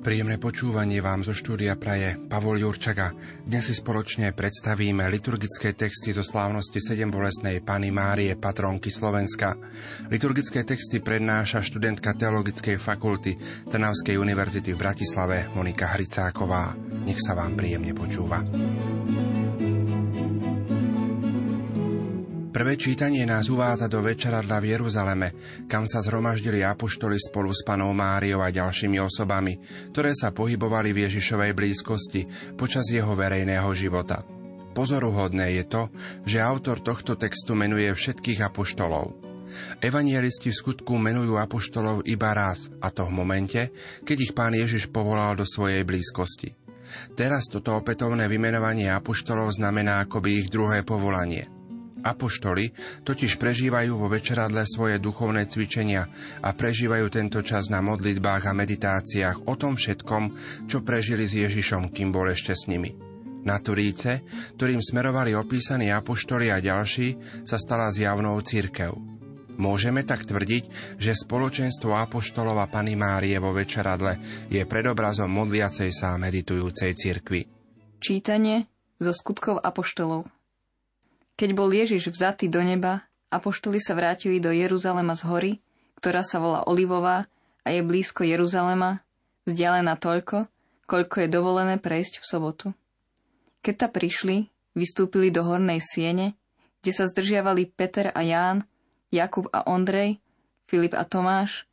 Príjemné počúvanie vám zo štúdia praje Pavol Jurčaga. Dnes si spoločne predstavíme liturgické texty zo slávnosti 7 bolesnej Pany Márie, patronky Slovenska. Liturgické texty prednáša študentka Teologickej fakulty Trnavskej univerzity v Bratislave Monika Hricáková. Nech sa vám príjemne počúva. Prvé čítanie nás uvádza do večeradla v Jeruzaleme, kam sa zhromaždili apoštoli spolu s panou Máriou a ďalšími osobami, ktoré sa pohybovali v Ježišovej blízkosti počas jeho verejného života. Pozoruhodné je to, že autor tohto textu menuje všetkých apoštolov. Evangelisti v skutku menujú apoštolov iba raz, a to v momente, keď ich pán Ježiš povolal do svojej blízkosti. Teraz toto opätovné vymenovanie apoštolov znamená akoby ich druhé povolanie – Apoštoli totiž prežívajú vo večeradle svoje duchovné cvičenia a prežívajú tento čas na modlitbách a meditáciách o tom všetkom, čo prežili s Ježišom, kým bol ešte s nimi. Na Turíce, ktorým smerovali opísaní apoštoli a ďalší, sa stala zjavnou církev. Môžeme tak tvrdiť, že spoločenstvo apoštolov a Pany Márie vo večeradle je predobrazom modliacej sa a meditujúcej cirkvi. Čítanie zo skutkov apoštolov keď bol Ježiš vzatý do neba, apoštoli sa vrátili do Jeruzalema z hory, ktorá sa volá Olivová a je blízko Jeruzalema, vzdialená toľko, koľko je dovolené prejsť v sobotu. Keď ta prišli, vystúpili do hornej siene, kde sa zdržiavali Peter a Ján, Jakub a Ondrej, Filip a Tomáš,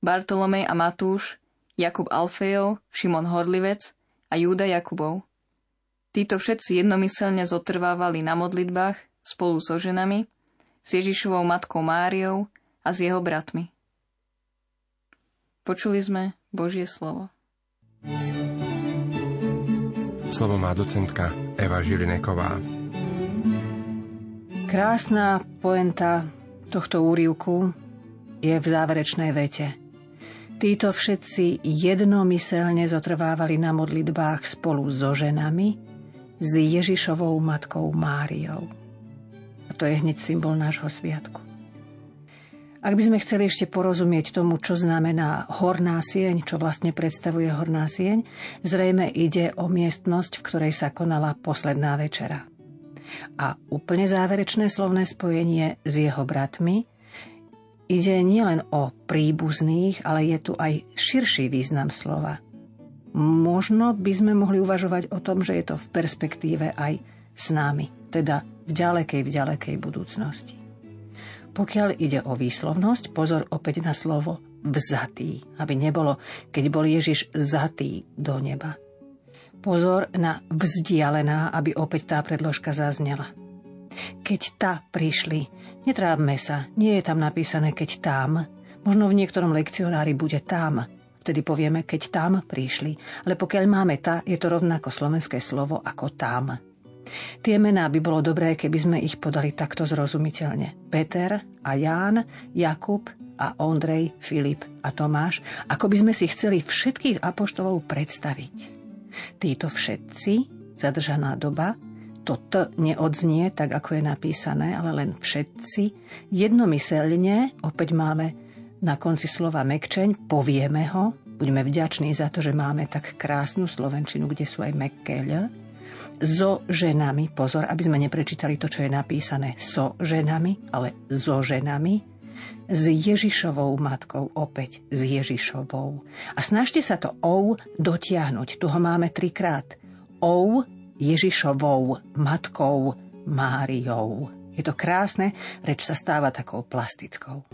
Bartolomej a Matúš, Jakub Alfejov, Šimon Horlivec a Júda Jakubov. Títo všetci jednomyselne zotrvávali na modlitbách spolu so ženami, s Ježišovou matkou Máriou a s jeho bratmi. Počuli sme Božie slovo. Slovo má docentka Eva Žilineková. Krásna poenta tohto úrivku je v záverečnej vete. Títo všetci jednomyselne zotrvávali na modlitbách spolu so ženami, s Ježišovou matkou Máriou to je hneď symbol nášho sviatku. Ak by sme chceli ešte porozumieť tomu, čo znamená horná sieň, čo vlastne predstavuje horná sieň, zrejme ide o miestnosť, v ktorej sa konala posledná večera. A úplne záverečné slovné spojenie s jeho bratmi ide nielen o príbuzných, ale je tu aj širší význam slova. Možno by sme mohli uvažovať o tom, že je to v perspektíve aj s nami, teda v ďalekej, v ďalekej budúcnosti. Pokiaľ ide o výslovnosť, pozor opäť na slovo vzatý, aby nebolo, keď bol Ježiš zatý do neba. Pozor na vzdialená, aby opäť tá predložka zaznela. Keď tá prišli, netrábme sa, nie je tam napísané keď tam, možno v niektorom lekcionári bude tam, vtedy povieme keď tam prišli, ale pokiaľ máme ta, je to rovnako slovenské slovo ako tam. Tie mená by bolo dobré, keby sme ich podali takto zrozumiteľne. Peter a Ján, Jakub a Ondrej, Filip a Tomáš, ako by sme si chceli všetkých apoštolov predstaviť. Títo všetci, zadržaná doba, to T neodznie tak, ako je napísané, ale len všetci, jednomyselne, opäť máme na konci slova mekčeň, povieme ho, buďme vďační za to, že máme tak krásnu slovenčinu, kde sú aj mekké so ženami, pozor, aby sme neprečítali to, čo je napísané so ženami, ale so ženami, s Ježišovou matkou, opäť s Ježišovou. A snažte sa to ou dotiahnuť. Tu ho máme trikrát. Ou Ježišovou matkou Máriou. Je to krásne, reč sa stáva takou plastickou.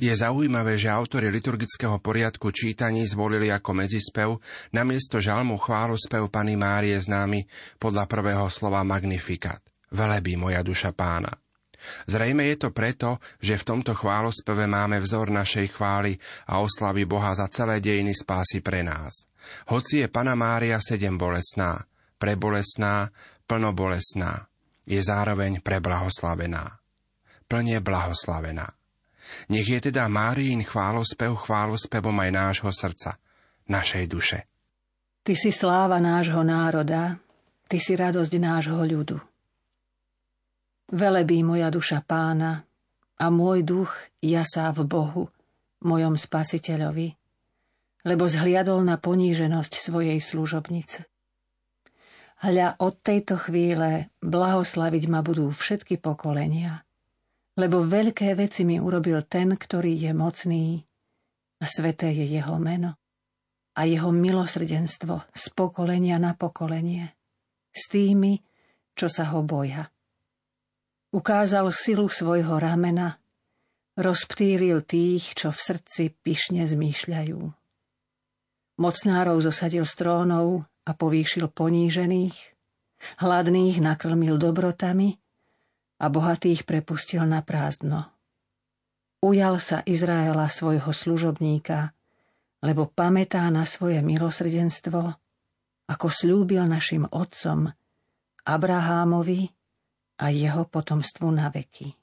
Je zaujímavé, že autori liturgického poriadku čítaní zvolili ako medzispev namiesto žalmu chválu spev Pany Márie známy podľa prvého slova Magnificat. Velebí moja duša pána. Zrejme je to preto, že v tomto chválospeve máme vzor našej chvály a oslavy Boha za celé dejiny spásy pre nás. Hoci je Pana Mária sedem bolesná, prebolesná, plnobolesná, je zároveň preblahoslavená. Plne blahoslavená. Nech je teda Máriin chválospev chválospevom aj nášho srdca, našej duše. Ty si sláva nášho národa, ty si radosť nášho ľudu. Velebí moja duša pána a môj duch jasá v Bohu, mojom spasiteľovi, lebo zhliadol na poníženosť svojej služobnice. Hľa od tejto chvíle blahoslaviť ma budú všetky pokolenia, lebo veľké veci mi urobil ten, ktorý je mocný a sveté je jeho meno a jeho milosrdenstvo z pokolenia na pokolenie s tými, čo sa ho boja. Ukázal silu svojho ramena, rozptýlil tých, čo v srdci pyšne zmýšľajú. Mocnárov zosadil z trónov a povýšil ponížených, hladných nakrmil dobrotami a bohatých prepustil na prázdno. Ujal sa Izraela svojho služobníka, lebo pamätá na svoje milosrdenstvo, ako slúbil našim otcom Abrahámovi, a jeho potomstvu na veky.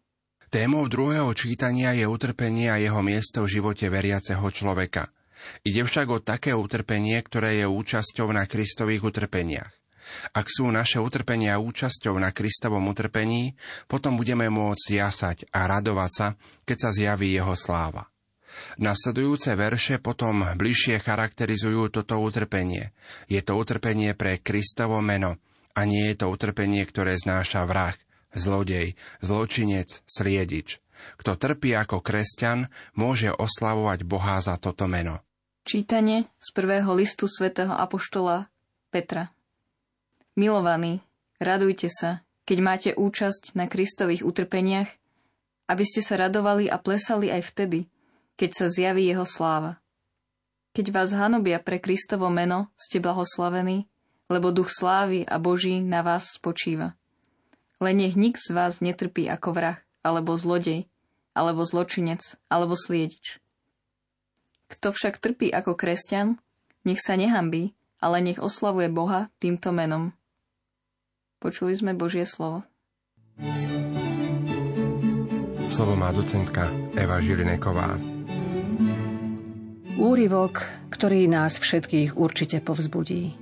Témou druhého čítania je utrpenie a jeho miesto v živote veriaceho človeka. Ide však o také utrpenie, ktoré je účasťou na Kristových utrpeniach. Ak sú naše utrpenia účasťou na Kristovom utrpení, potom budeme môcť jasať a radovať sa, keď sa zjaví jeho sláva. Nasledujúce verše potom bližšie charakterizujú toto utrpenie. Je to utrpenie pre Kristovo meno a nie je to utrpenie, ktoré znáša vrah, zlodej, zločinec, sliedič. Kto trpí ako kresťan, môže oslavovať Boha za toto meno. Čítanie z prvého listu svätého Apoštola Petra Milovaní, radujte sa, keď máte účasť na Kristových utrpeniach, aby ste sa radovali a plesali aj vtedy, keď sa zjaví jeho sláva. Keď vás hanobia pre Kristovo meno, ste blahoslavení, lebo duch slávy a Boží na vás spočíva. Len nech nik z vás netrpí ako vrah, alebo zlodej, alebo zločinec, alebo sliedič. Kto však trpí ako kresťan, nech sa nehambí, ale nech oslavuje Boha týmto menom. Počuli sme Božie slovo. Slovo má docentka Eva Žilineková. Úrivok, ktorý nás všetkých určite povzbudí.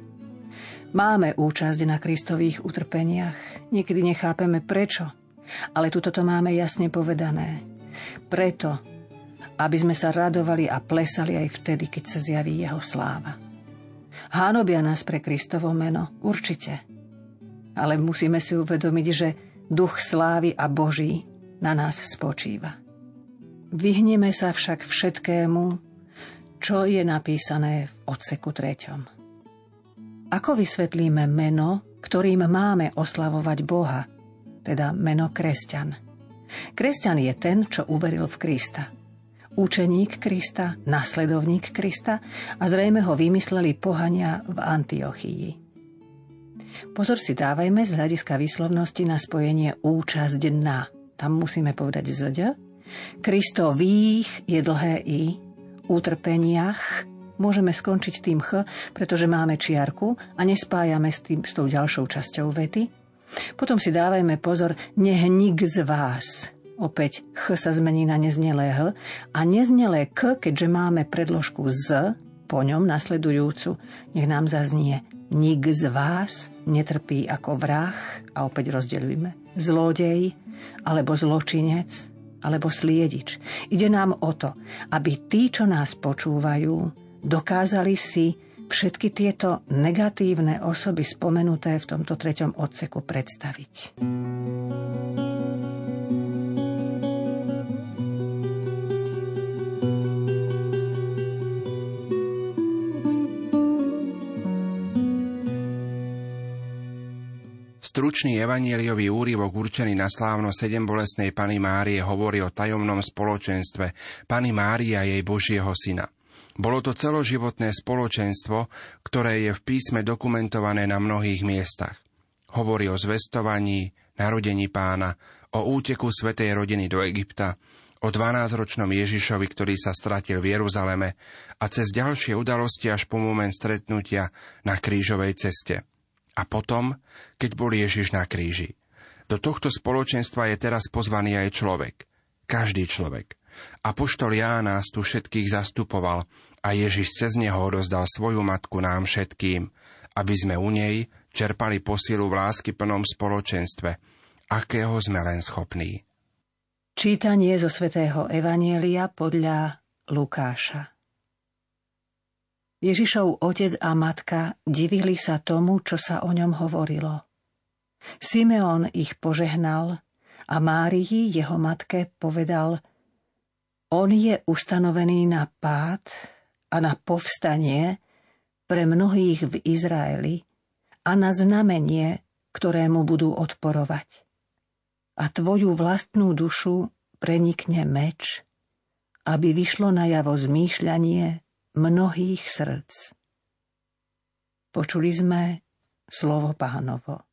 Máme účasť na Kristových utrpeniach. Niekedy nechápeme prečo, ale tuto to máme jasne povedané. Preto, aby sme sa radovali a plesali aj vtedy, keď sa zjaví jeho sláva. Hánobia nás pre Kristovo meno, určite. Ale musíme si uvedomiť, že duch slávy a Boží na nás spočíva. Vyhneme sa však všetkému, čo je napísané v odseku 3. Ako vysvetlíme meno, ktorým máme oslavovať Boha, teda meno kresťan? Kresťan je ten, čo uveril v Krista. Učeník Krista, nasledovník Krista a zrejme ho vymysleli pohania v Antiochii. Pozor si dávajme z hľadiska výslovnosti na spojenie účasť na. Tam musíme povedať zď. Kristových je dlhé i, utrpeniach môžeme skončiť tým ch, pretože máme čiarku a nespájame s, tým, s tou ďalšou časťou vety. Potom si dávajme pozor, nech nik z vás. Opäť ch sa zmení na neznelé h a neznelé k, keďže máme predložku z, po ňom nasledujúcu, nech nám zaznie nik z vás netrpí ako vrah a opäť rozdeľujme zlodej alebo zločinec alebo sliedič. Ide nám o to, aby tí, čo nás počúvajú, dokázali si všetky tieto negatívne osoby spomenuté v tomto treťom odseku predstaviť. Stručný evanieliový úrivok určený na slávno sedem bolesnej Pany Márie hovorí o tajomnom spoločenstve Pany Márie a jej Božieho syna. Bolo to celoživotné spoločenstvo, ktoré je v písme dokumentované na mnohých miestach. Hovorí o zvestovaní, narodení pána, o úteku svetej rodiny do Egypta, o 12-ročnom Ježišovi, ktorý sa stratil v Jeruzaleme a cez ďalšie udalosti až po moment stretnutia na krížovej ceste. A potom, keď bol Ježiš na kríži. Do tohto spoločenstva je teraz pozvaný aj človek. Každý človek. Apoštol Ján nás tu všetkých zastupoval a Ježiš cez neho rozdal svoju matku nám všetkým, aby sme u nej čerpali posilu v lásky plnom spoločenstve, akého sme len schopní. Čítanie zo svätého Evanielia podľa Lukáša Ježišov otec a matka divili sa tomu, čo sa o ňom hovorilo. Simeon ich požehnal a Márii, jeho matke, povedal On je ustanovený na pád a na povstanie pre mnohých v Izraeli a na znamenie, ktorému budú odporovať a tvoju vlastnú dušu prenikne meč, aby vyšlo najavo zmýšľanie mnohých srdc. Počuli sme slovo pánovo.